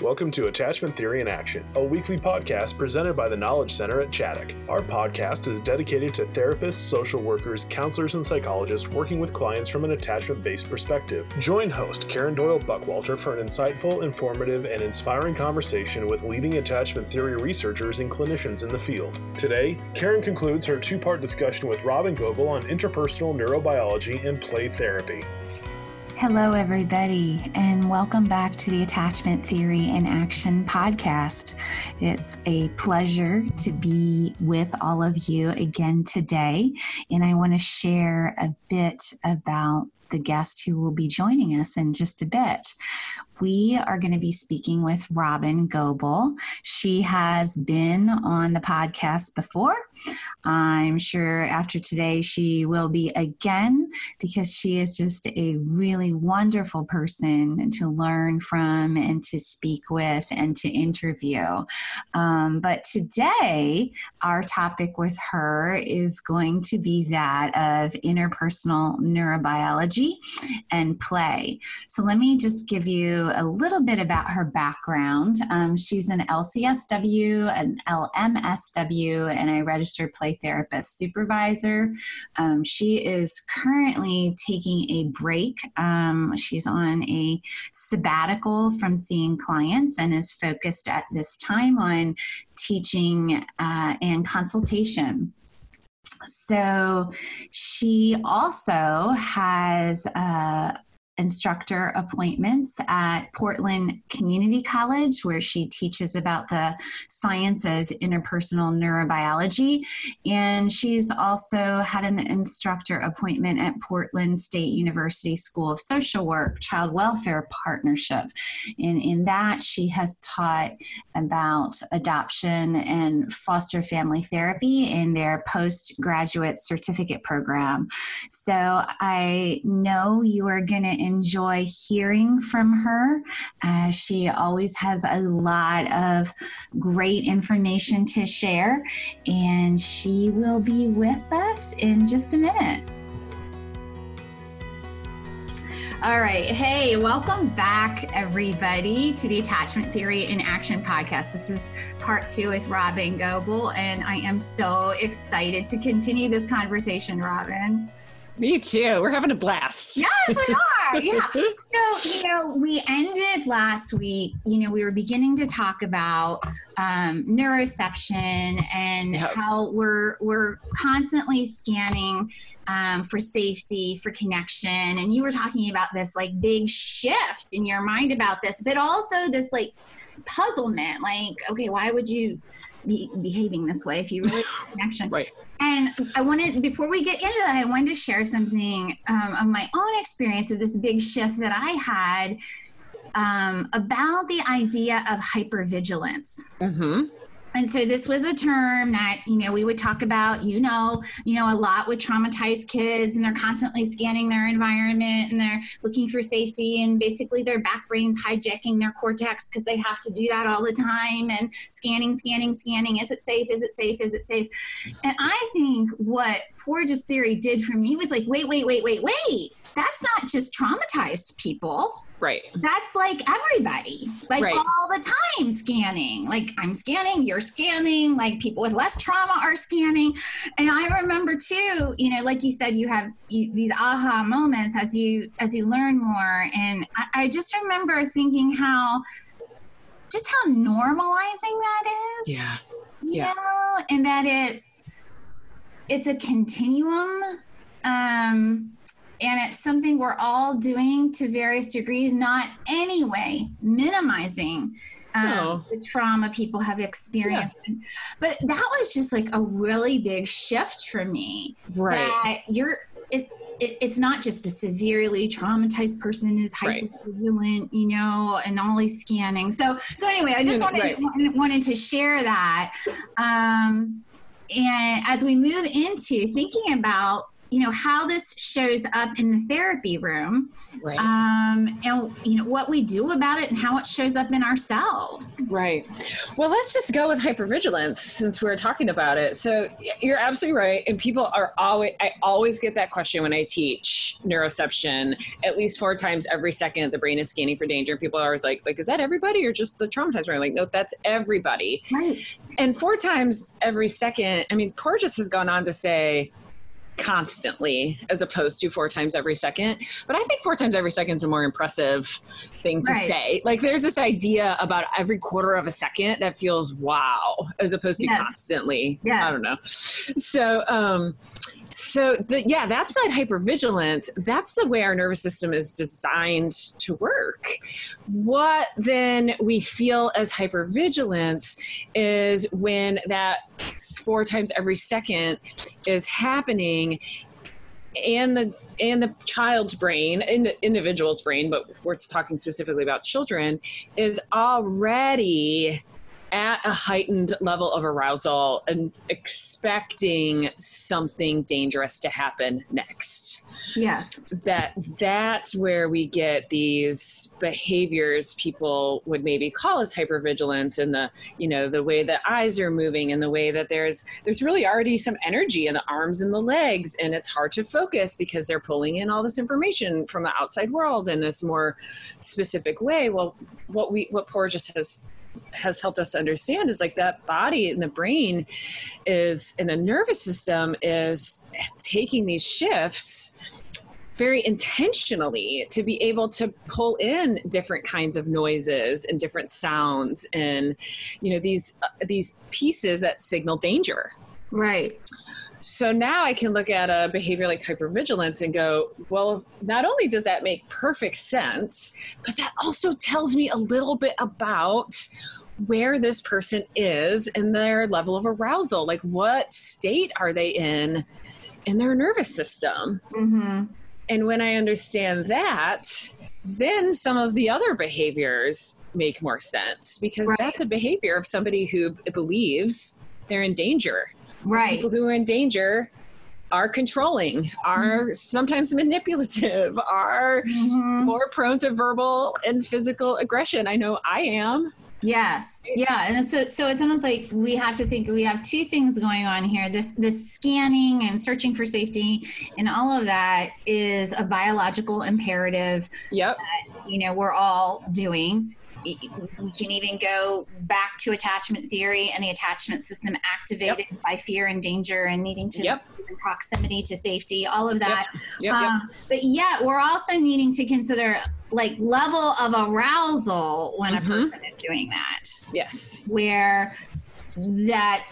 Welcome to Attachment Theory in Action, a weekly podcast presented by the Knowledge Center at Chaddock. Our podcast is dedicated to therapists, social workers, counselors, and psychologists working with clients from an attachment based perspective. Join host Karen Doyle Buckwalter for an insightful, informative, and inspiring conversation with leading attachment theory researchers and clinicians in the field. Today, Karen concludes her two part discussion with Robin Goebel on interpersonal neurobiology and play therapy. Hello, everybody, and welcome back to the Attachment Theory in Action podcast. It's a pleasure to be with all of you again today, and I want to share a bit about the guest who will be joining us in just a bit we are going to be speaking with Robin Goebel. She has been on the podcast before. I'm sure after today she will be again because she is just a really wonderful person to learn from and to speak with and to interview. Um, but today, our topic with her is going to be that of interpersonal neurobiology and play. So let me just give you a little bit about her background. Um, she's an LCSW, an LMSW, and a registered play therapist supervisor. Um, she is currently taking a break. Um, she's on a sabbatical from seeing clients and is focused at this time on teaching uh, and consultation. So she also has uh, instructor appointments at Portland Community College, where she teaches about the science of interpersonal neurobiology. And she's also had an instructor appointment at Portland State University School of Social Work Child Welfare Partnership. And in that, she has taught about adoption and foster family therapy in their postgraduate certificate program. So I know you are going to enjoy hearing from her. Uh, she always has a lot of great information to share, and she will be with us in just a minute. All right. Hey, welcome back, everybody, to the Attachment Theory in Action podcast. This is part two with Robin Goebel, and I am so excited to continue this conversation, Robin. Me too. We're having a blast. Yes, we are. yeah. So, you know, we ended last week, you know, we were beginning to talk about um, neuroception and yep. how we're we're constantly scanning um, for safety, for connection. And you were talking about this like big shift in your mind about this, but also this like puzzlement, like, okay, why would you be behaving this way if you really connection? right. And I wanted, before we get into that, I wanted to share something um, of my own experience of this big shift that I had um, about the idea of hypervigilance. Mm-hmm. And so this was a term that you know we would talk about you know you know a lot with traumatized kids and they're constantly scanning their environment and they're looking for safety and basically their back brains hijacking their cortex because they have to do that all the time and scanning scanning scanning. Is it safe? Is it safe? Is it safe? And i think what porges theory did for me was like wait wait wait wait wait. That's not just traumatized people Right. That's like everybody, like right. all the time scanning. Like I'm scanning, you're scanning, like people with less trauma are scanning. And I remember too, you know, like you said, you have you, these aha moments as you as you learn more. And I, I just remember thinking how just how normalizing that is. Yeah. You yeah. know, and that it's it's a continuum. Um and it's something we're all doing to various degrees, not anyway minimizing um, no. the trauma people have experienced. Yeah. But that was just like a really big shift for me. Right. That you're, it, it, it's not just the severely traumatized person is hypervigilant, right. you know, and always scanning. So, so anyway, I just wanted, right. wanted to share that. Um, and as we move into thinking about you know how this shows up in the therapy room Right. um, and you know what we do about it and how it shows up in ourselves Right. Well, let's just go with hypervigilance since we're talking about it. So you're absolutely right. And people are always, I always get that question when I teach neuroception. At least four times every second, the brain is scanning for danger. People are always like, like, is that everybody or just the traumatized brain? Like, no, that's everybody. right And four times every second, I mean, Porges has gone on to say, constantly as opposed to four times every second but i think four times every second is a more impressive thing to Right. say like there's this idea about every quarter of a second that feels wow as opposed to Yes. constantly Yes. i don't know so um so the, yeah that's not hypervigilance that's the way our nervous system is designed to work. What then we feel as hypervigilance is when that four times every second is happening and the and the child's brain in the individual's brain but we're talking specifically about children is already at a heightened level of arousal and expecting something dangerous to happen next. Yes. That that's where we get these behaviors people would maybe call as hypervigilance and the you know the way the eyes are moving and the way that there's there's really already some energy in the arms and the legs and it's hard to focus because they're pulling in all this information from the outside world in this more specific way. Well what we what Porges has has helped us understand is like that body and the brain is and the nervous system is taking these shifts very intentionally to be able to pull in different kinds of noises and different sounds and you know these uh, these pieces that signal danger. Right so now I can look at a behavior like hypervigilance and go, well, not only does that make perfect sense, but that also tells me a little bit about where this person is in their level of arousal. Like, what state are they in in their nervous system? mm-hmm. And when I understand that, then some of the other behaviors make more sense because Right. that's a behavior of somebody who believes they're in danger right people who are in danger are controlling, are sometimes manipulative, are Mhm. more prone to verbal and physical aggression. I know I am. Yes. Yeah. And so so it's almost like we have to think we have two things going on here. This this scanning and searching for safety and all of that is a biological imperative, Yep. you know, we're all doing. We can even go back to attachment theory and the attachment system activated by fear and danger and needing to Yep. in proximity to safety, all of that. Yep. Um, but yet we're also needing to consider like level of arousal when a Mhm. person is doing that. Yes. where that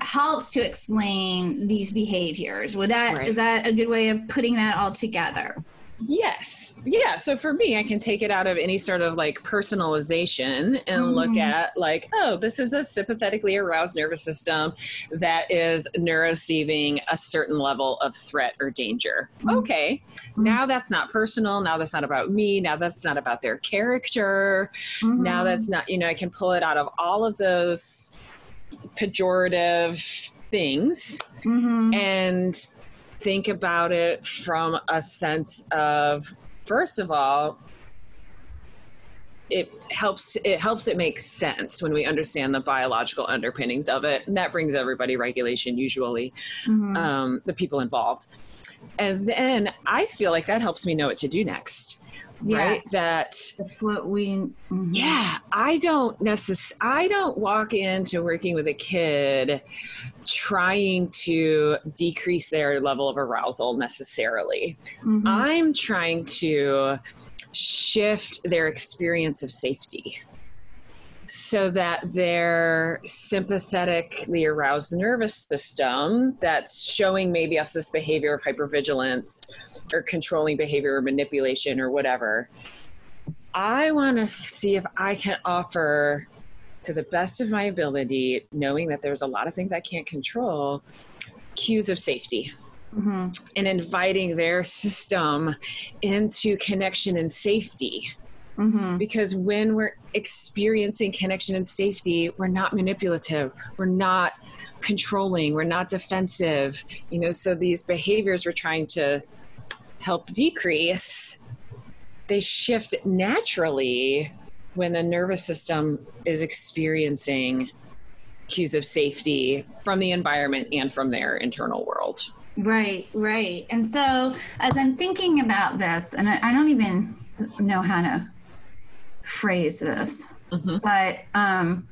helps to explain these behaviors would that is Right. that a good way of putting that all together Yes. Yeah. So for me, I can take it out of any sort of like personalization and look Mhm. at like, oh, this is a sympathetically aroused nervous system that is neuroceiving a certain level of threat or danger. Mhm. Okay. Mhm. Now that's not personal. Now that's not about me. Now that's not about their character. Now Mhm. that's not, you know, I can pull it out of all of those pejorative things Mhm. and think about it from a sense of first of all it helps it helps it make sense when we understand the biological underpinnings of it. And that brings everybody regulation usually Mhm. um, the people involved. And then i feel like that helps me know what to do next right that that's what we mhm. yeah, I don't necess- I don't walk into working with a kid trying to decrease their level of arousal necessarily. Mhm. I'm trying to shift their experience of safety so that their sympathetically aroused nervous system that's showing maybe us this behavior of hypervigilance or controlling behavior or manipulation or whatever I want to see if I can offer, to the best of my ability, knowing that there's a lot of things I can't control, cues of safety Mhm. and inviting their system into connection and safety Mm-hmm. Because when we're experiencing connection and safety, we're not manipulative. We're not controlling. We're not defensive. You know, so these behaviors we're trying to help decrease, they shift naturally when the nervous system is experiencing cues of safety from the environment and from their internal world. Right, right. And so as I'm thinking about this, and I, I don't even know how to phrase this, mm-hmm. but um,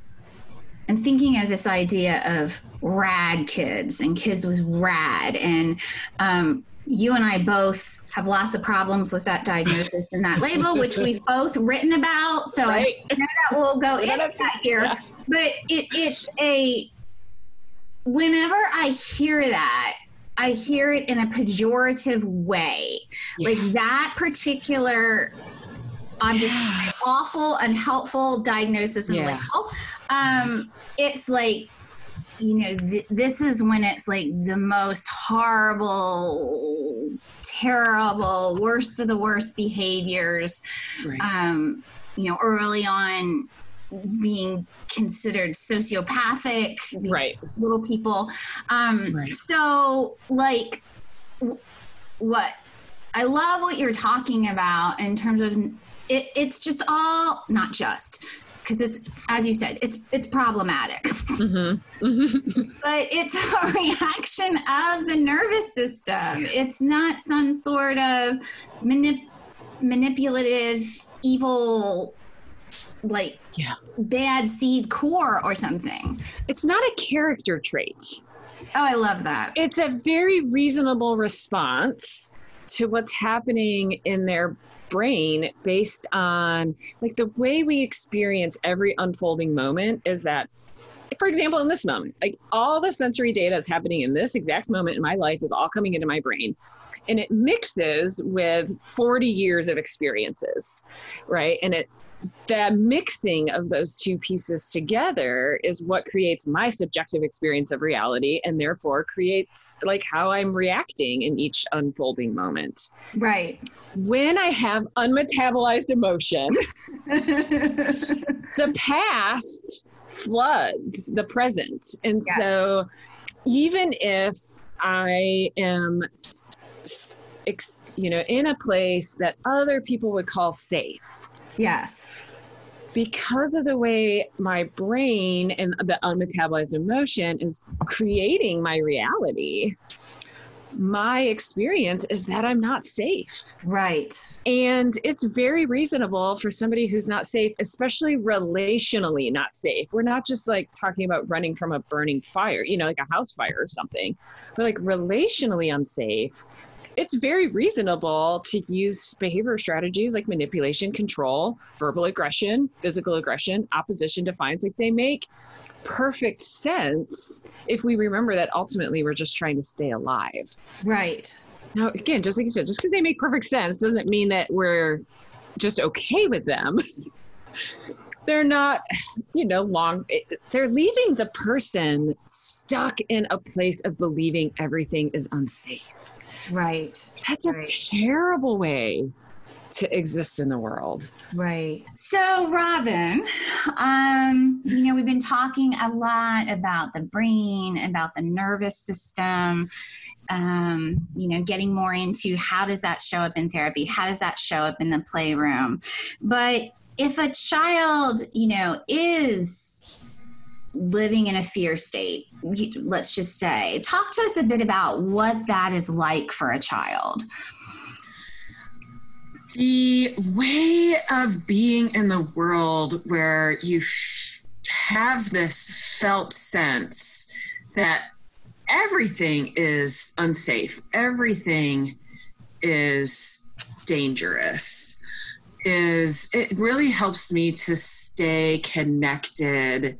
I'm thinking of this idea of rad kids and kids with rad. And um, you and I both have lots of problems with that diagnosis and that label, which we've both written about. So right. I know that we'll go into that here. Yeah. But it, it's a, whenever I hear that, I hear it in a pejorative way. Yeah. Like that particular I'm just awful, unhelpful diagnosis and yeah. label. Um, it's like, you know, th- this is when it's like the most horrible, terrible, worst of the worst behaviors. Right. Um, you know, early on being considered sociopathic, right? Little people. Um, right. So, like, w- what I love what you're talking about in terms of it, it's just all not just because it's as you said it's it's problematic mm-hmm. Mm-hmm. but it's a reaction of the nervous system it's not some sort of manip- manipulative evil like yeah. bad seed core or something it's not a character trait oh i love that it's a very reasonable response to what's happening in their brain based on like the way we experience every unfolding moment is that for example in this moment like all the sensory data that's happening in this exact moment in my life is all coming into my brain. And it mixes with 40 years of experiences right? And it that mixing of those two pieces together is what creates my subjective experience of reality and therefore creates like how I'm reacting in each unfolding moment. Right. When I have unmetabolized emotion, the past floods the present. And yeah. so even if I am you know in a place that other people would call safe Yes. Because of the way my brain and the unmetabolized emotion is creating my reality, my experience is that I'm not safe. Right. And it's very reasonable for somebody who's not safe, especially relationally not safe. We're not just like talking about running from a burning fire, you know, like a house fire or something, but like relationally unsafe it's very reasonable to use behavior strategies like manipulation, control, verbal aggression, physical aggression, opposition defiance. Like they make perfect sense if we remember that ultimately we're just trying to stay alive. Right. Now, again, just like you said, just because they make perfect sense doesn't mean that we're just okay with them. they're not, you know, long, eh, they're leaving the person stuck in a place of believing everything is unsafe. Right. That's a right. terrible way to exist in the world. Right. So, Robin, um, you know, we've been talking a lot about the brain, about the nervous system, um, you know, getting more into how does that show up in therapy? How does that show up in the playroom? But if a child, you know, is living in a fear state, let's just say. Talk to us a bit about what that is like for a child. The way of being in the world where you have this felt sense that everything is unsafe, everything is dangerous is it really helps me to stay connected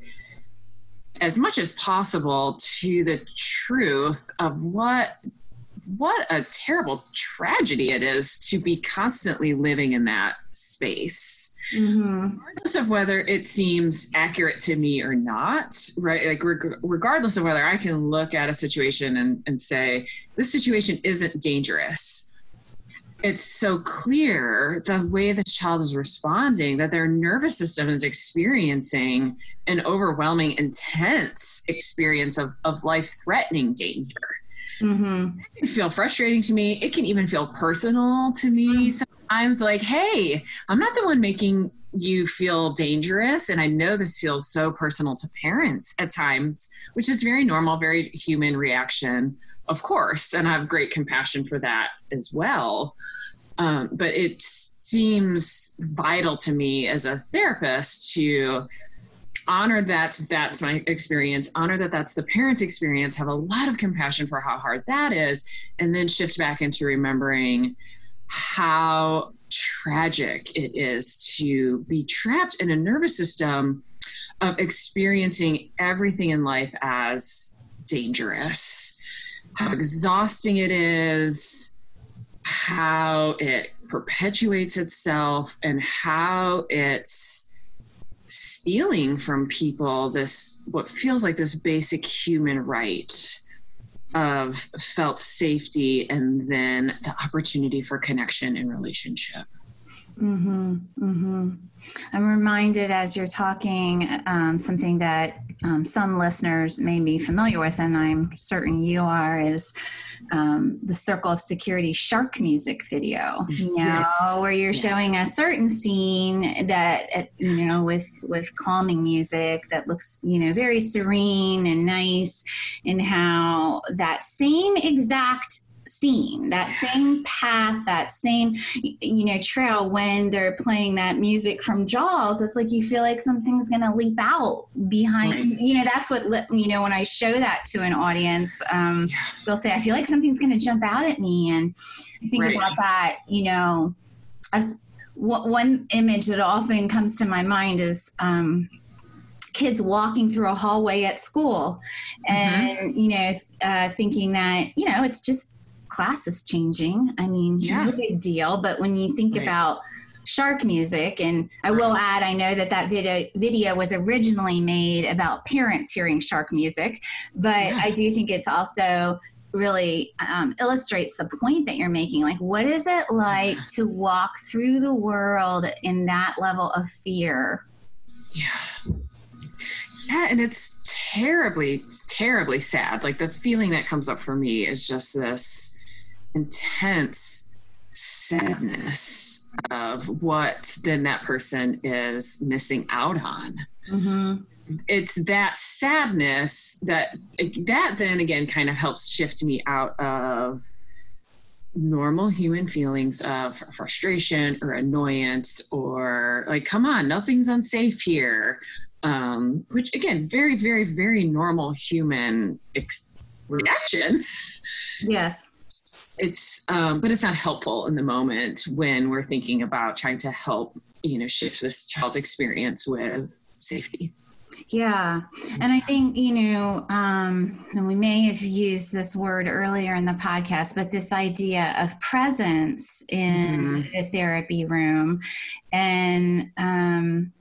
as much as possible to the truth of what what a terrible tragedy it is to be constantly living in that space mm-hmm. regardless of whether it seems accurate to me or not right like reg- regardless of whether i can look at a situation and, and say this situation isn't dangerous it's so clear the way this child is responding that their nervous system is experiencing an overwhelming, intense experience of, of life threatening danger. Mm-hmm. It can feel frustrating to me. It can even feel personal to me. Sometimes, like, hey, I'm not the one making you feel dangerous. And I know this feels so personal to parents at times, which is very normal, very human reaction, of course. And I have great compassion for that as well. Um, but it seems vital to me as a therapist to honor that that's my experience honor that that's the parent's experience have a lot of compassion for how hard that is and then shift back into remembering how tragic it is to be trapped in a nervous system of experiencing everything in life as dangerous how exhausting it is how it perpetuates itself and how it's stealing from people this what feels like this basic human right of felt safety and then the opportunity for connection and relationship Mm-hmm, mm-hmm. I'm reminded as you're talking um, something that um, some listeners may be familiar with, and I'm certain you are, is um, the Circle of Security shark music video. You know, yes. where you're showing a certain scene that you know with with calming music that looks you know very serene and nice, and how that same exact scene that same path that same you know trail when they're playing that music from jaws it's like you feel like something's going to leap out behind right. you know that's what you know when i show that to an audience um, they'll say i feel like something's going to jump out at me and i think right. about that you know I, one image that often comes to my mind is um, kids walking through a hallway at school mm-hmm. and mm-hmm. you know uh, thinking that you know it's just class is changing. I mean, yeah. no big deal. But when you think right. about shark music, and I right. will add, I know that that video video was originally made about parents hearing shark music, but yeah. I do think it's also really um, illustrates the point that you're making. Like, what is it like yeah. to walk through the world in that level of fear? Yeah. Yeah, and it's terribly, terribly sad. Like the feeling that comes up for me is just this intense sadness of what then that person is missing out on. Mm-hmm. It's that sadness that that then again kind of helps shift me out of normal human feelings of frustration or annoyance or like come on nothing's unsafe here um, which again very very very normal human ex- reaction yes it's um, but it's not helpful in the moment when we're thinking about trying to help you know shift this child's experience with safety yeah and i think you know um, and we may have used this word earlier in the podcast but this idea of presence in mm-hmm. the therapy room and um,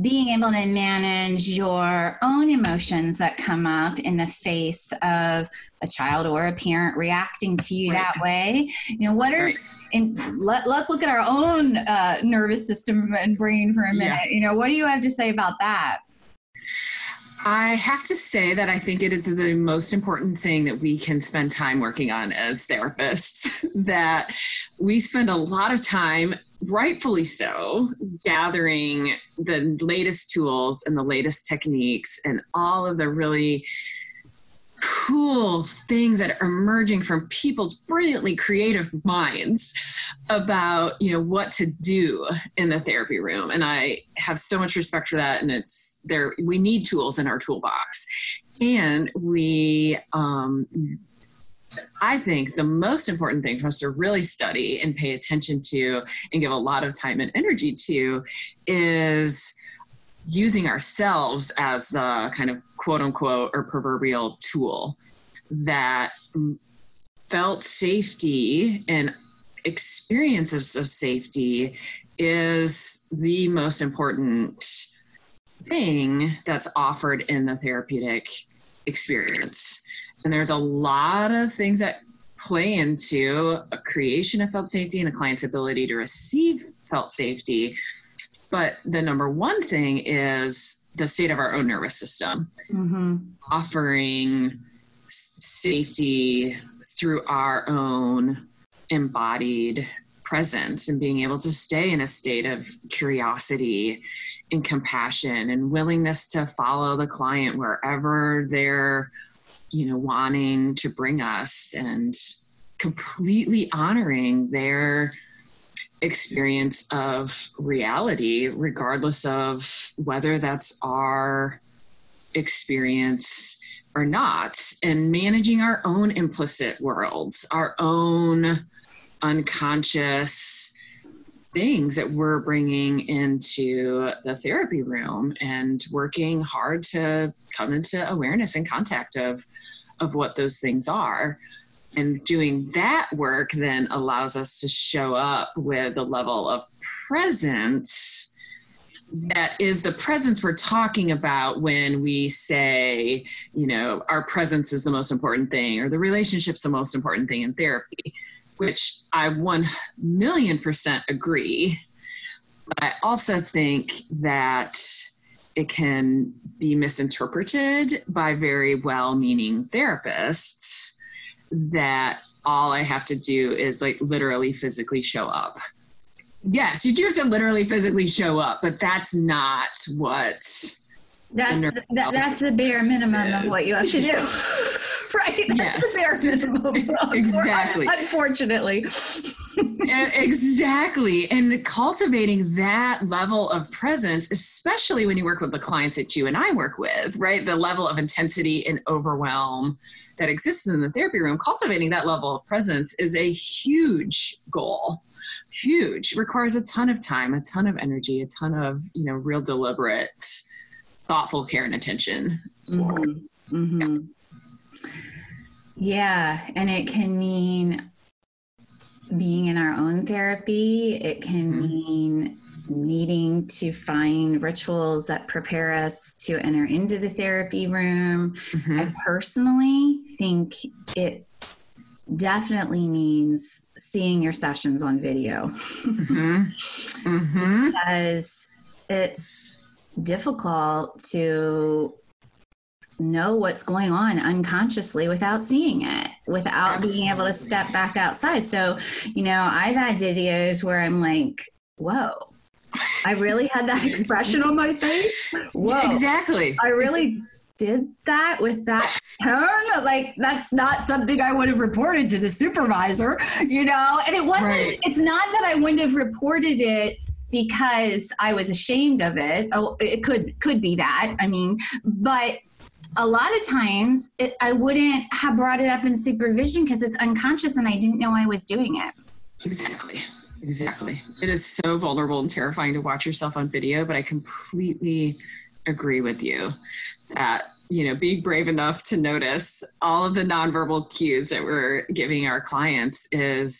being able to manage your own emotions that come up in the face of a child or a parent reacting to you that way. You know what are and let, us look at our own uh, nervous system and brain for a minute. Yeah. you know what do you have to say about that I have to say that I think it is the most important thing that we can spend time working on as therapists. that we spend a lot of time rightfully so, gathering the latest tools and the latest techniques and all of the really cool things that are emerging from people's brilliantly creative minds about you know what to do in the therapy room. And i have so much respect for that. And it's there we need tools in our toolbox. And we um, I think the most important thing for us to really study and pay attention to and give a lot of time and energy to is using ourselves as the kind of quote unquote or proverbial tool that felt safety and experiences of safety is the most important thing that's offered in the therapeutic experience and there's a lot of things that play into a creation of felt safety and a client's ability to receive felt safety. But the number one thing is the state of our own nervous system, Mm-hmm. offering safety through our own embodied presence and being able to stay in a state of curiosity and compassion and willingness to follow the client wherever they're you know wanting to bring us and completely honoring their experience of reality regardless of whether that's our experience or not and managing our own implicit worlds our own unconscious things that we're bringing into the therapy room and working hard to come into awareness and contact of of what those things are and doing that work then allows us to show up with a level of presence that is the presence we're talking about when we say, you know, our presence is the most important thing or the relationship's the most important thing in therapy, which I 1 million percent agree. But I also think that it can be misinterpreted by very well meaning therapists that all I have to do is like literally physically show up. Yes, you do have to literally physically show up, but that's not what That's the, that, that's the bare minimum of what you have to do. right? That's Yes. the bare minimum. Exactly. Unfortunately. Exactly. And cultivating that level of presence, especially when you work with the clients that you and I work with, right? The level of intensity and overwhelm that exists in the therapy room, cultivating that level of presence is a huge goal. Huge. Requires a ton of time, a ton of energy, a ton of, you know, real deliberate, thoughtful care and attention. Mhm. Mhm. Yeah, and it can mean being in our own therapy. It can Mhm. mean needing to find rituals that prepare us to enter into the therapy room. Mhm. I personally think it definitely means seeing your sessions on video Mhm. Mhm. because it's difficult to know what's going on unconsciously without seeing it without being able to step back outside. So you know i've had videos where i'm like whoa i really had that expression on my face? Whoa. Exactly. i really did that with that tone? Like that's not something i would have reported to the supervisor you know? And it wasn't Right. it's not that i wouldn't have reported it because i was ashamed of it. Oh it could could be that i mean but a lot of times it, i wouldn't have brought it up in supervision because it's unconscious and i didn't know i was doing it Exactly. Exactly. It is so vulnerable and terrifying to watch yourself on video, but I completely agree with you that, you know, being brave enough to notice all of the nonverbal cues that we're giving our clients is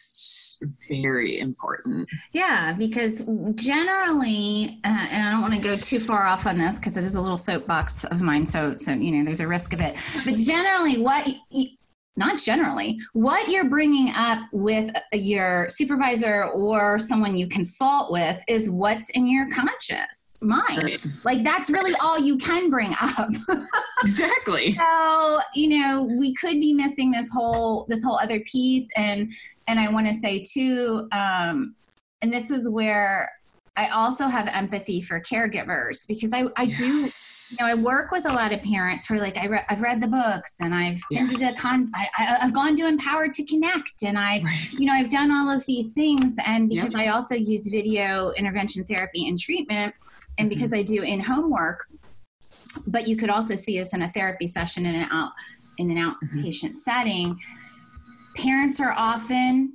very important. Yeah, because generally, uh, and I don't want to go too far off on this because it is a little soapbox of mine. So, so you know, there's a risk of it. But generally, what not generally, what you're bringing up with your supervisor or someone you consult with is what's in your conscious mind. Right. Like that's really all you can bring up. Exactly. so you know we could be missing this whole this whole other piece and and i want to say too um and this is where i also have empathy for caregivers because i i do Yes. you know, I work with a lot of parents who are like, I re- I've read the books and I've been to the con, I, I've gone to Empowered to Connect and I've, Right. you know, I've done all of these things. And Yep. because I also use video intervention therapy and treatment, and Mhm. because I do in home work, but you could also see this in a therapy session in an out in an Mm-hmm. outpatient setting. Parents are often,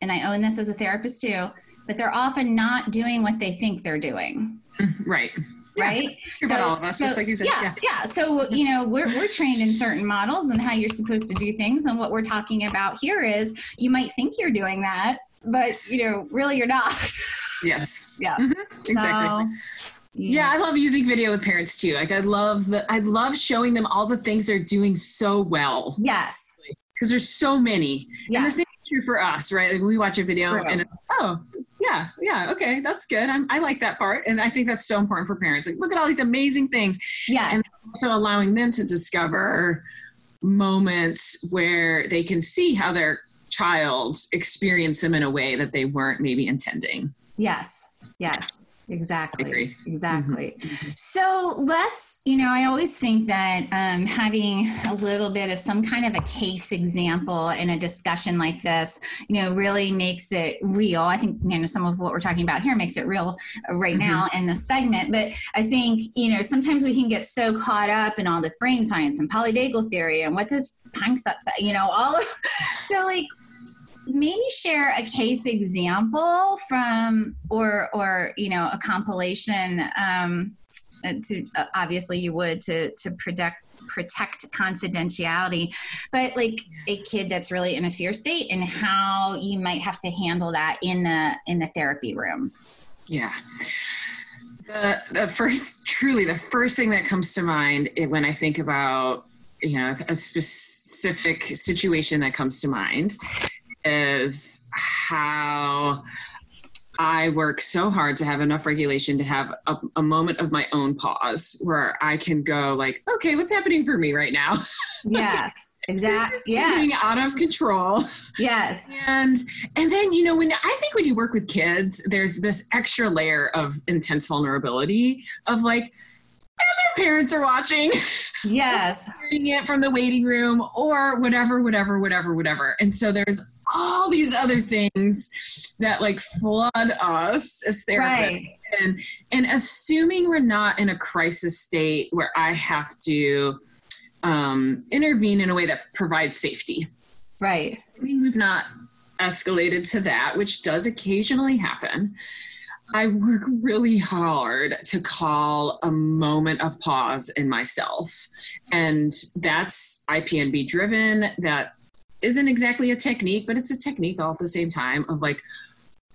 and I own this as a therapist too, but they're often not doing what they think they're doing Right. Yeah. right? True about all of us, just like you said, Yeah, yeah. yeah, So you know, we're we're trained in certain models and how you're supposed to do things, and what we're talking about here is you might think you're doing that, but you know, really you're not. Yes. Yeah. Mhm. Exactly. So, Yeah, I love using video with parents too. Like I love the I love showing them all the things they're doing so well. Yes. Because there's so many. Yeah. And the same is true for us, right? Like we watch a video True. and oh, yeah, yeah, okay, that's good. I'm, I like that part, and I think that's so important for parents. Like, look at all these amazing things, Yes. and also allowing them to discover moments where they can see how their child experience them in a way that they weren't maybe intending. Yes, yes, exactly. Mm-hmm. Exactly. So let's, you know, I always think that um, having a little bit of some kind of a case example in a discussion like this, you know, really makes it real. I think, you know, some of what we're talking about here makes it real right now in this segment. But I think, you know, sometimes we can get so caught up in all this brain science and polyvagal theory and what does Panksepp, you know, all of, so like, maybe share a case example from or or you know a compilation um to uh, obviously you would to to protect protect confidentiality but like a kid that's really in a fear state and how you might have to handle that in the in the therapy room Yeah. The, the first, truly, the first thing that comes to mind when I think about, you know, a specific situation that comes to mind is how I work so hard to have enough regulation to have a, a moment of my own pause where I can go like, okay, what's happening for me right now? yes exactly yeah getting out of control. Yes. And and then you know when i think when you work with kids there's this extra layer of intense vulnerability of like and their parents are watching. Yes. Hearing it from the waiting room or whatever whatever whatever whatever. And so there's all these other things that like flood us as therapists right and and assuming we're not in a crisis state where i have to um, intervene in a way that provides safety right I mean, we've not escalated to that, which does occasionally happen. I work really hard to call a moment of pause in myself. And that's IPNB driven. That isn't exactly a technique, but it's a technique all at the same time of like,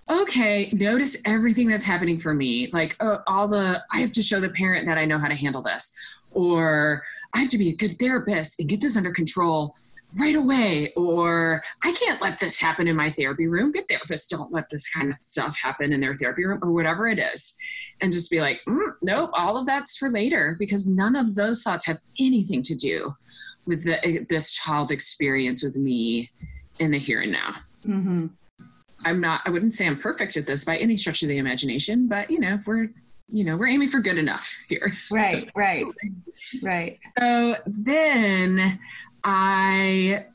okay, notice everything that's happening for me. Like, oh, all the, I have to show the parent that I know how to handle this. Or I have to be a good therapist and get this under control right away or i can't let this happen in my therapy room good therapists don't let this kind of stuff happen in their therapy room or whatever it is and just be like mm, nope all of that's for later because none of those thoughts have anything to do with the, this child's experience with me in the here and now. Hmm i'm not i wouldn't say i'm perfect at this by any stretch of the imagination but you know we're you know we're aiming for good enough here. Right right right. So then I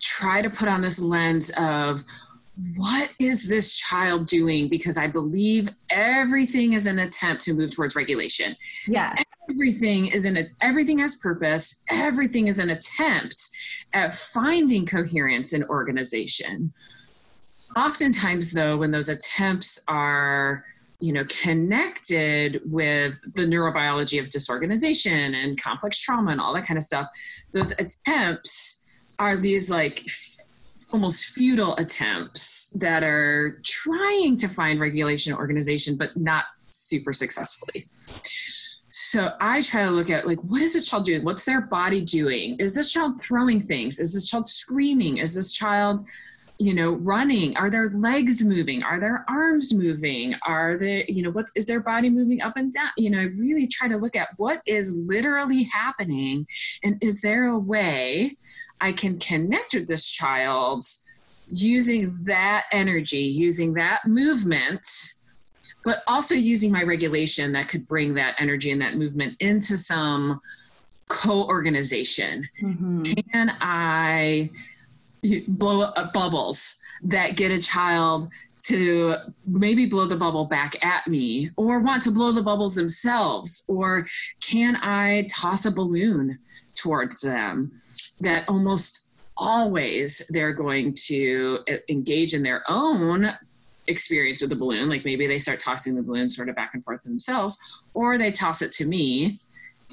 try to put on this lens of what is this child doing? Because I believe everything is an attempt to move towards regulation. yes Everything is an everything has purpose. Everything is an attempt at finding coherence in organization. Oftentimes, though, when those attempts are you know connected with the neurobiology of disorganization and complex trauma and all that kind of stuff those attempts are these like almost futile attempts that are trying to find regulation organization but not super successfully. So i try to look at like what is this child doing? What's their body doing? Is this child throwing things? Is this child screaming? Is this child you know running? Are their legs moving? Are their arms moving? Are they you know what's is their body moving up and down? You know really try to look at what is literally happening and is there a way i can connect with this child using that energy using that movement but also using my regulation that could bring that energy and that movement into some co-organization. Hmm can I blow up bubbles that get a child to maybe blow the bubble back at me or want to blow the bubbles themselves? Or can I toss a balloon towards them that almost always they're going to uh, engage in their own experience with the balloon? Like maybe they start tossing the balloon sort of back and forth themselves, or they toss it to me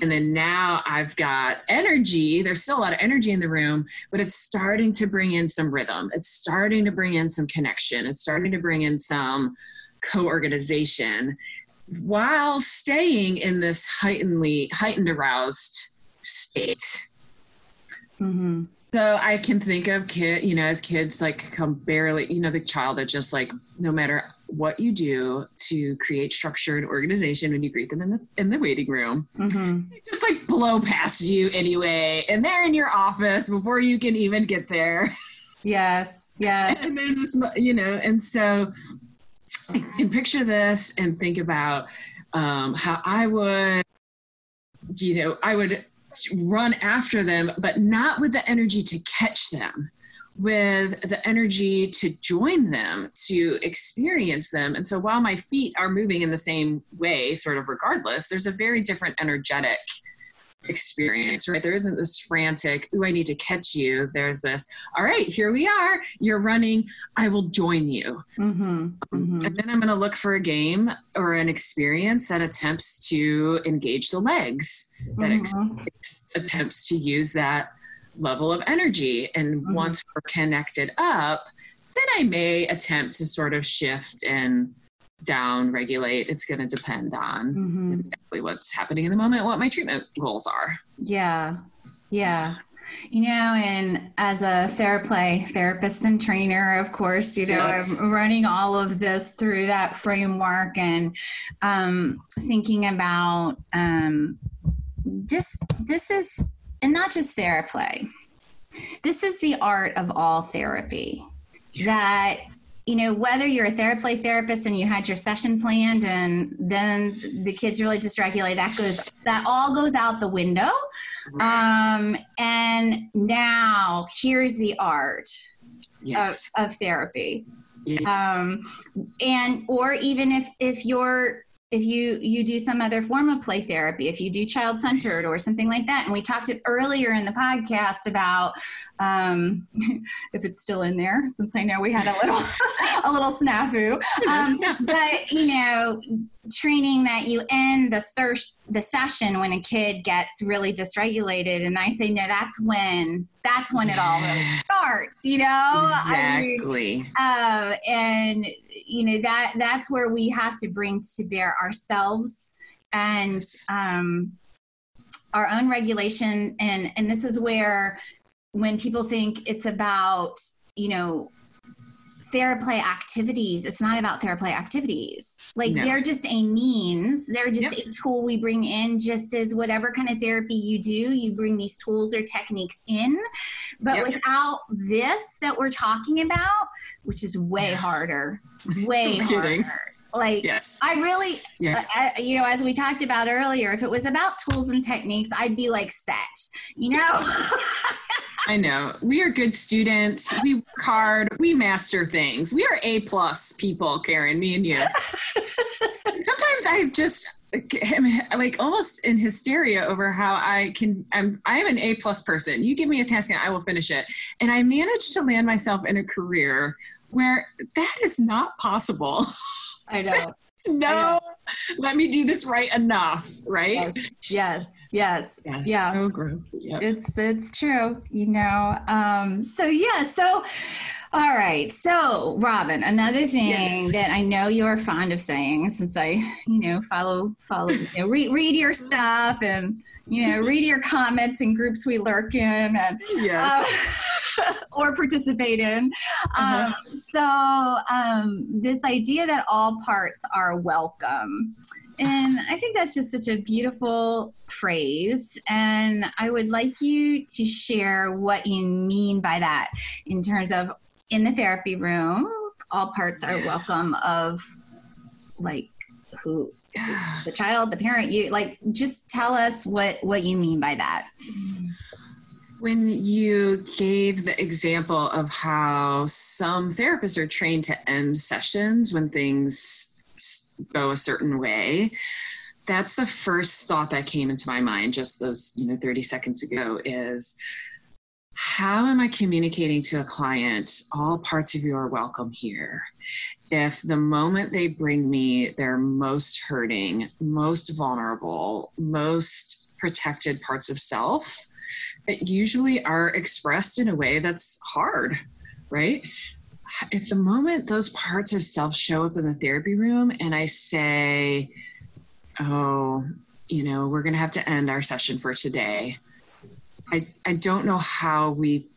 and then now I've got energy. There's still a lot of energy in the room, but it's starting to bring in some rhythm. It's starting to bring in some connection. It's starting to bring in some co organization while staying in this heightenedly, heightened aroused state. Hmm So I can think of kid, you know, as kids like come barely, you know, the child that just like no matter what you do to create structure and organization when you greet them in the in the waiting room, Mm-hmm. they just like blow past you anyway, and they're in your office before you can even get there. Yes. Yes. and there's this, you know, and so I can picture this and think about um, how I would, you know, I would run after them, but not with the energy to catch them, with the energy to join them, to experience them. And so while my feet are moving in the same way, sort of regardless, there's a very different energetic experience, right? There isn't this frantic, ooh, I need to catch you. There's this, all right, here we are. You're running. I will join you. Mm-hmm. Mm-hmm. And then I'm going to look for a game or an experience that attempts to engage the legs, that Mhm. ex- attempts to use that level of energy. And Mhm. once we're connected up, then I may attempt to sort of shift and down regulate. It's going to depend on Mhm. exactly what's happening in the moment, what my treatment goals are. Yeah. Yeah. You know, and as a theraplay therapist and trainer, of course, you know, Yes. I'm running all of this through that framework and um, thinking about um, this. This is, and not just theraplay. This is the art of all therapy. That you know, whether you're a theraplay therapist and you had your session planned, and then the kids really dysregulate, that goes that all goes out the window. Um, and now here's the art yes. of, of therapy. yes. Um, and or even if if you're if you you do some other form of play therapy, if you do child centered or something like that, and we talked it earlier in the podcast about um, if it's still in there, since I know we had a little a little snafu. Um, but you know, training that you end the search the session when a kid gets really dysregulated, and I say no, that's when that's when it all really starts. You know, I mean, exactly. uh, and you know that that's where we have to bring to bear ourselves and um, our own regulation and and this is where when people think it's about you know theraplay activities it's not about theraplay activities like No. they're just a means they're just Yep. a tool we bring in just as whatever kind of therapy you do you bring these tools or techniques in but Yep. without this that we're talking about which is way harder way harder like Yes. I really, Yeah. uh, you know, as we talked about earlier, if it was about tools and techniques, I'd be like set, you know? I know. We are good students. We work hard. We master things. We are A plus people, Karen, me and you. Sometimes I just am like almost in hysteria over how I can I'm I am an A plus person. You give me a task and I will finish it. And I managed to land myself in a career where that is not possible. I know. No, let me do this right enough, right? Yes, yes, Yes. yeah. So. Yep. It's it's true, you know. Um, so yeah, so all right. So Robin, another thing Yes. that I know you're fond of saying, since I, you know, follow follow, you know, read read your stuff and you know read your comments in groups we lurk in and Yes. uh, or participate in. Uh-huh. Um, so um, this idea that all parts are welcome. And I think that's just such a beautiful phrase. And I would like you to share what you mean by that in terms of in the therapy room, all parts are welcome of like who the child, the parent, you like just tell us what what you mean by that. When you gave the example of how some therapists are trained to end sessions when things go a certain way, that's the first thought that came into my mind just those, you know, 30 seconds ago is how am I communicating to a client all parts of you are welcome here? If the moment they bring me their most hurting, most vulnerable, most protected parts of self, usually are expressed in a way that's hard, right? If the moment those parts of self show up in the therapy room and I say, oh, you know, we're going to have to end our session for today, I, I don't know how we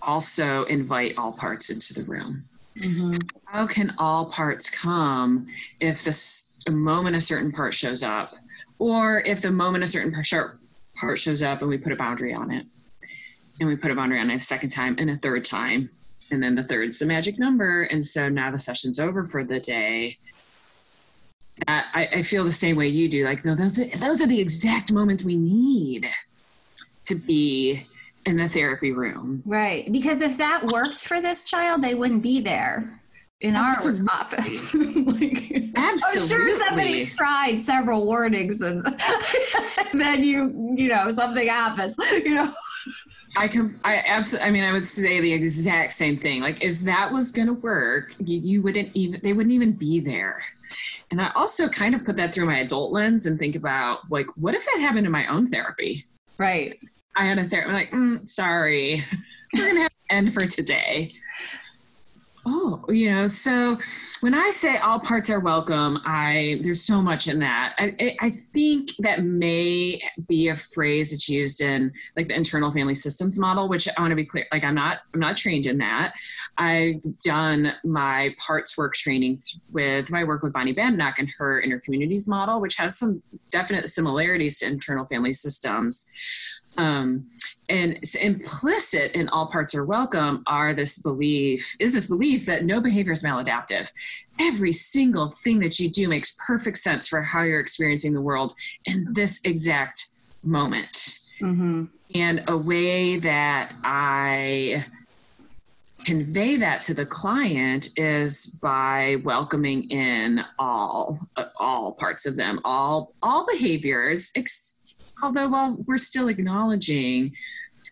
also invite all parts into the room. Mm-hmm. How can all parts come if this a moment a certain part shows up, or if the moment a certain part shows up and we put a boundary on it, and we put a boundary on it a second time and a third time, and then the third's the magic number, and so now the session's over for the day. I, I feel the same way you do. Like, no, those are, those are the exact moments we need to be in the therapy room. Right. Because if that worked for this child, they wouldn't be there in Absolutely. our office. like, Absolutely. I'm sure somebody tried several warnings and then you, you know, something happens, you know. I can, I absolutely, I mean, I would say the exact same thing. Like if that was going to work, you, you wouldn't even, they wouldn't even be there. And I also kind of put that through my adult lens and think about like, what if that happened in my own therapy? Right. I had a therapist like, mm, sorry, we're gonna have to end for today. Oh, you know, so when I say all parts are welcome, I there's so much in that. I, I think that may be a phrase that's used in like the internal family systems model, which I want to be clear. Like I'm not I'm not trained in that. I've done my parts work training with my work with Bonnie Badenoch and her inner communities model, which has some definite similarities to internal family systems. Um, and implicit in all parts are welcome are this belief is this belief that no behavior is maladaptive every single thing that you do makes perfect sense for how you're experiencing the world in this exact moment mm-hmm. and a way that i convey that to the client is by welcoming in all all parts of them all all behaviors ex- although while we're still acknowledging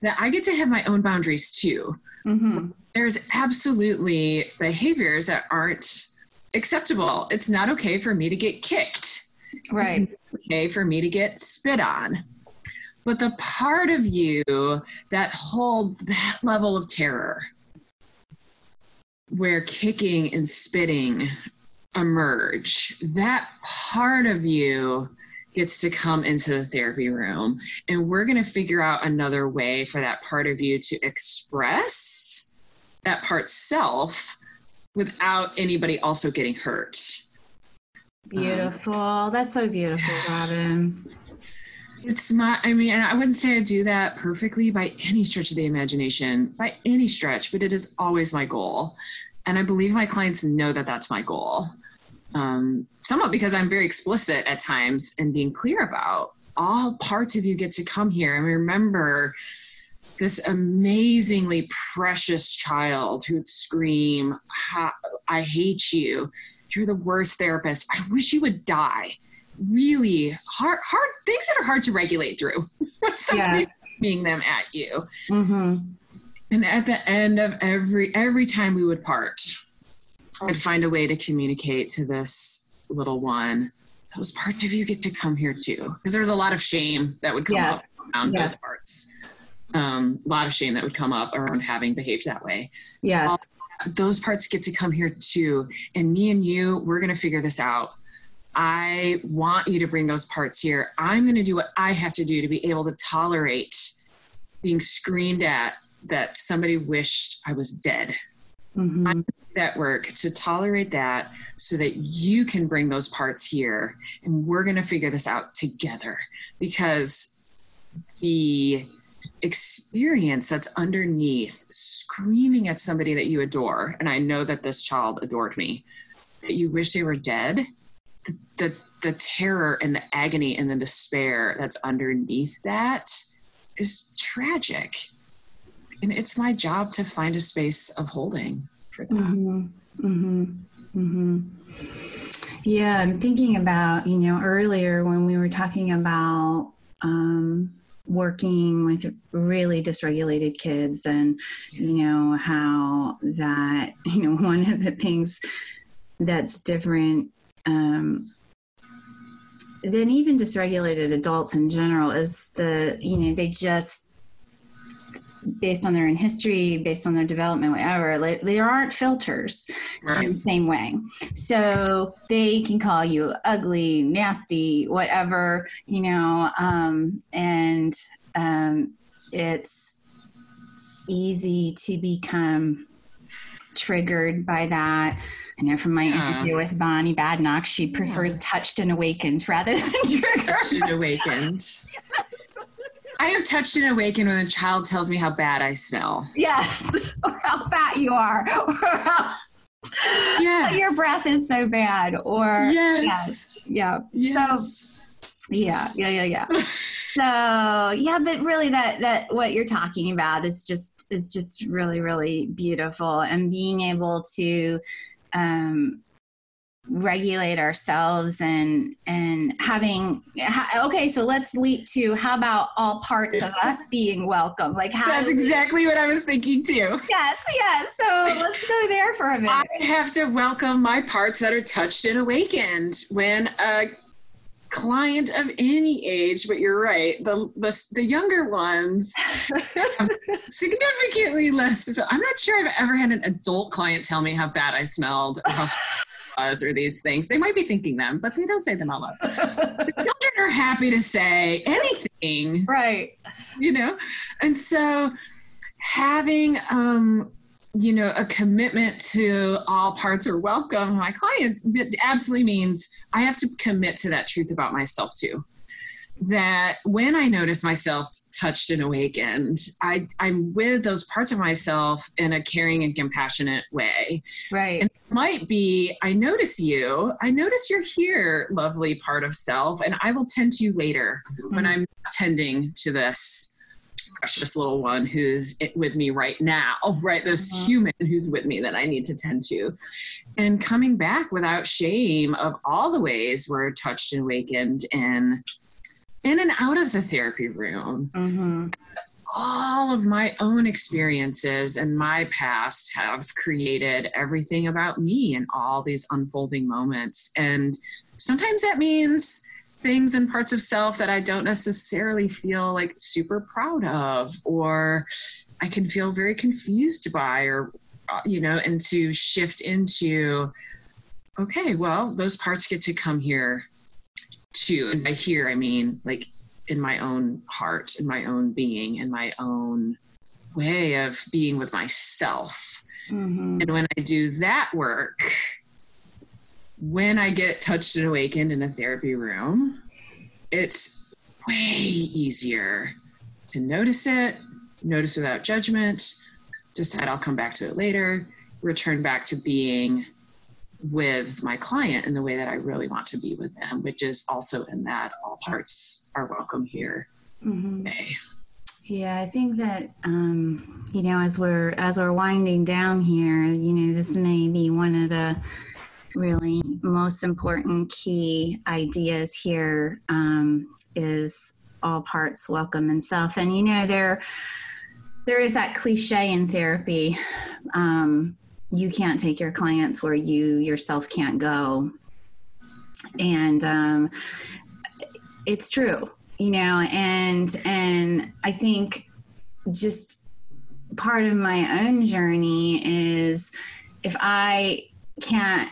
that i get to have my own boundaries too. Mm-hmm. there's absolutely behaviors that aren't acceptable. It's not okay for me to get kicked. Right. okay for me to get spit on. But the part of you that holds that level of terror where kicking and spitting emerge, that part of you gets to come into the therapy room. And we're going to figure out another way for that part of you to express that part self without anybody also getting hurt. Beautiful. Um, That's so beautiful, Robin. It's not, I mean, I wouldn't say I do that perfectly by any stretch of the imagination, by any stretch, but it is always my goal. And I believe my clients know that that's my goal. Um, somewhat because I'm very explicit at times and being clear about all parts of you get to come here and remember this amazingly precious child who'd scream, I hate you. You're the worst therapist. I wish you would die really hard, hard things that are hard to regulate through. Somebody's yes. being them at you. Mm-hmm. And at the end of every every time we would part, I'd find a way to communicate to this little one. Those parts of you get to come here too, because there's a lot of shame that would come yes. up around yes. those parts. Um, a lot of shame that would come up around having behaved that way. Yes. All, those parts get to come here too. And me and you, we're going to figure this out. I want you to bring those parts here. I'm going to do what I have to do to be able to tolerate being screamed at that somebody wished I was dead. Mm-hmm. I that work to tolerate that so that you can bring those parts here and we're going to figure this out together because the experience that's underneath screaming at somebody that you adore and i know that this child adored me that you wish they were dead the the terror and the agony and the despair that's underneath that is tragic. And it's my job to find a space of holding for that. Mm-hmm. Mm-hmm. Mm-hmm. Yeah, I'm thinking about, you know, earlier when we were talking about um, working with really dysregulated kids and, you know, how that, you know, one of the things that's different um, then even dysregulated adults in general is the you know they just based on their in history based on their development whatever like, there aren't filters right. in the same way so they can call you ugly nasty whatever you know um, and um, it's easy to become triggered by that. I know from my Yeah. interview with Bonnie Badenoch, she prefers touched and awakened rather than triggered. touched and awakened. I am touched and awakened when a child tells me how bad I smell. Yes, or how fat you are, or how Yes. your breath is so bad, or Yes. yeah. Yes. So yeah, yeah, yeah, yeah. so yeah, but really, that that what you're talking about is just is just really really beautiful, and being able to um, regulate ourselves and and having ha, okay. So let's leap to how about all parts of us being welcome? Like how? That's do we- exactly what I was thinking too. Yes, yes. So let's go there for a minute. I have to welcome my parts that are touched and awakened when a client of any age, but you're right, the the, the younger ones um, have significantly less. I'm not sure I've ever had an adult client tell me how bad I smelled uh, or how I was or these things. They might be thinking them, but they don't say them out loud. The children are happy to say anything right. you know and so having um you know a commitment to all parts are welcome my client absolutely means i have to commit to that truth about myself too that when i notice myself touched and awakened i i'm with those parts of myself in a caring and compassionate way Right. and it might be i notice you i notice you're here lovely part of self and i will tend to you later when Mhm. i'm tending to this precious little one who's with me right now right this Mhm. human who's with me that i need to tend to and coming back without shame of all the ways we're touched and awakened in in and out of the therapy room. Hmm all of my own experiences and my past have created everything about me in all these unfolding moments. And sometimes that means things and parts of self that I don't necessarily feel like super proud of, or I can feel very confused by, or, uh, you know, and to shift into, okay, well, those parts get to come here too. And by here, I mean like in my own heart, in my own being, in my own way of being with myself. hmm And when I do that work, when I get touched and awakened in a therapy room, it's way easier to notice it, notice without judgment, decide I'll come back to it later, return back to being with my client in the way that I really want to be with them, which is also in that all parts are welcome here. hmm May. Yeah, I think that um, you know, as we're as we're winding down here, you know, this may be one of the really most important key ideas here um, is all parts welcome and self. And you know, there there is that cliche in therapy. Um, you can't take your clients where you yourself can't go, and um, it's true you know and and i think just part of my own journey is if i can't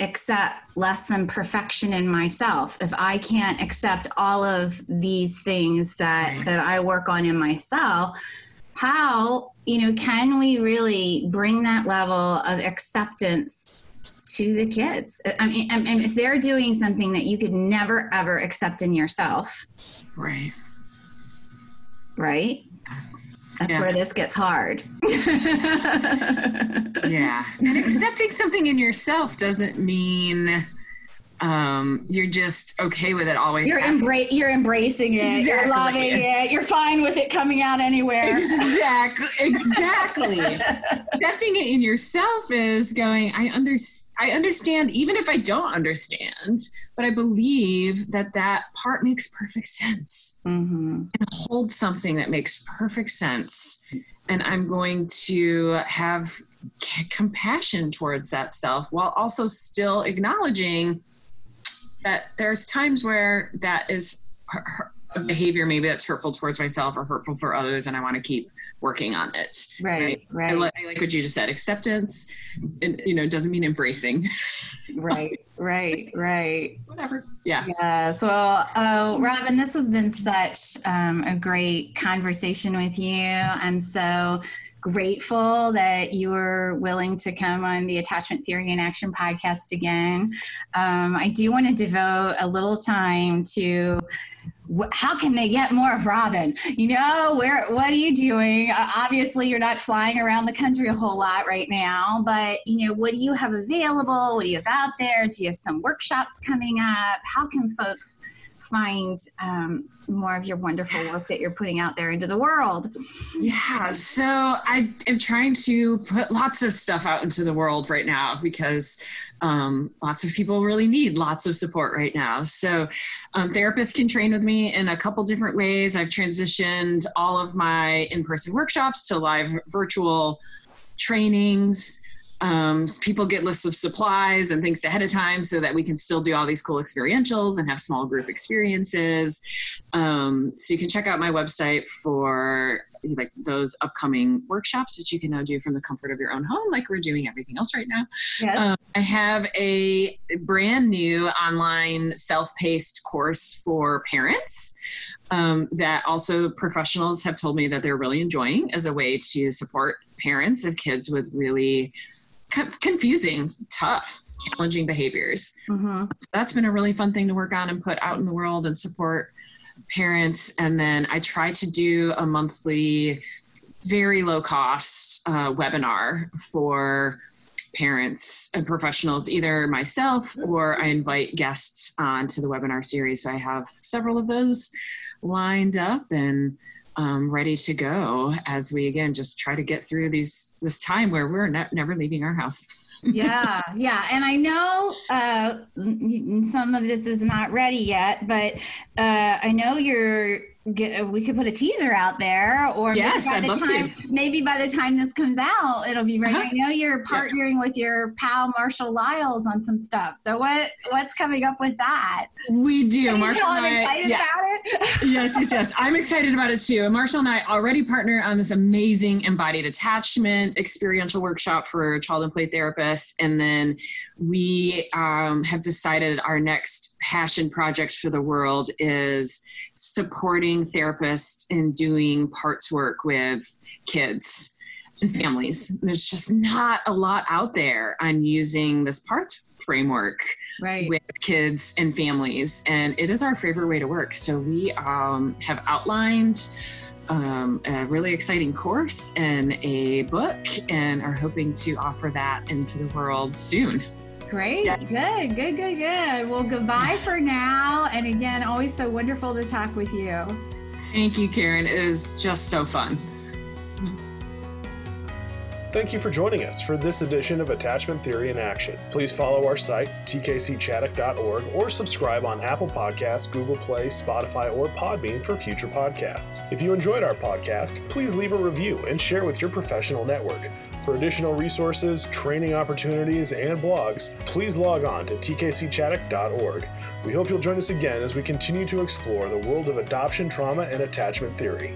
accept less than perfection in myself if i can't accept all of these things that that i work on in myself how you know can we really bring that level of acceptance to the kids i mean, I mean if they're doing something that you could never ever accept in yourself Right. right? That's Yeah. where this gets hard. yeah and accepting something in yourself doesn't mean um, you're just okay with it always You're embra- you're embracing it. You're loving it. You're fine with it coming out anywhere. exactly exactly accepting it in yourself is going i under i understand even if i don't understand but i believe that that part makes perfect sense hmm and hold something that makes perfect sense and i'm going to have c- compassion towards that self while also still acknowledging that there's times where that is her- her- a behavior maybe that's hurtful towards myself or hurtful for others and i want to keep working on it Right, I, right, I like what you just said acceptance and you know doesn't mean embracing right, right, right. whatever yeah Yes. Well, oh, Robin, this has been such um, a great conversation with you. I'm so grateful that you were willing to come on the Attachment Theory in Action podcast again. Um, I do want to devote a little time to how can they get more of Robin? You know, where what are you doing? Obviously, you're not flying around the country a whole lot right now, but you know, what do you have available? What do you have out there? Do you have some workshops coming up? How can folks find um, more of your wonderful work that you're putting out there into the world? Yeah, so I am trying to put lots of stuff out into the world right now because um, lots of people really need lots of support right now. So, um, therapists can train with me in a couple different ways. I've transitioned all of my in person workshops to live virtual trainings. Um, people get lists of supplies and things ahead of time so that we can still do all these cool experientials and have small group experiences. Um, so you can check out my website for like those upcoming workshops that you can now do from the comfort of your own home, like we're doing everything else right now. Yes. Um, I have a brand new online self-paced course for parents um, that also professionals have told me that they're really enjoying as a way to support parents of kids with really confusing, tough, challenging behaviors. Mm-hmm. So that's been a really fun thing to work on and put out in the world and support parents. And then I try to do a monthly, very low cost uh, webinar for parents and professionals, either myself or I invite guests onto the webinar series. So I have several of those lined up and um, ready to go as we again just try to get through these this time where we're ne- never leaving our house. yeah, yeah, and I know uh, some of this is not ready yet, but uh, I know you're get, we could put a teaser out there or yes, maybe, by I'd the time, to. maybe by the time this comes out it'll be ready. Uh-huh. I know you're partnering yeah. with your pal Marshall Lyles on some stuff. So what what's coming up with that? We do. Marshall and I, yeah. Yes, yes, yes. I'm excited about it too. Marshall and I already partner on this amazing embodied attachment experiential workshop for child and play therapists. And then we um, have decided our next passion project for the world is supporting therapists in doing parts work with kids and families. There's just not a lot out there on using this parts framework right. with kids and families, and it is our favorite way to work. So we um, have outlined. Um, a really exciting course and a book, and are hoping to offer that into the world soon. Great. Yeah. Good, good, good, good. Well, goodbye for now. And again, always so wonderful to talk with you. Thank you, Karen. It is just so fun. Thank you for joining us for this edition of Attachment Theory in Action. Please follow our site, tkcchaddock.org, or subscribe on Apple Podcasts, Google Play, Spotify, or Podbean for future podcasts. If you enjoyed our podcast, please leave a review and share with your professional network. For additional resources, training opportunities, and blogs, please log on to tkcchaddock.org. We hope you'll join us again as we continue to explore the world of adoption, trauma, and attachment theory.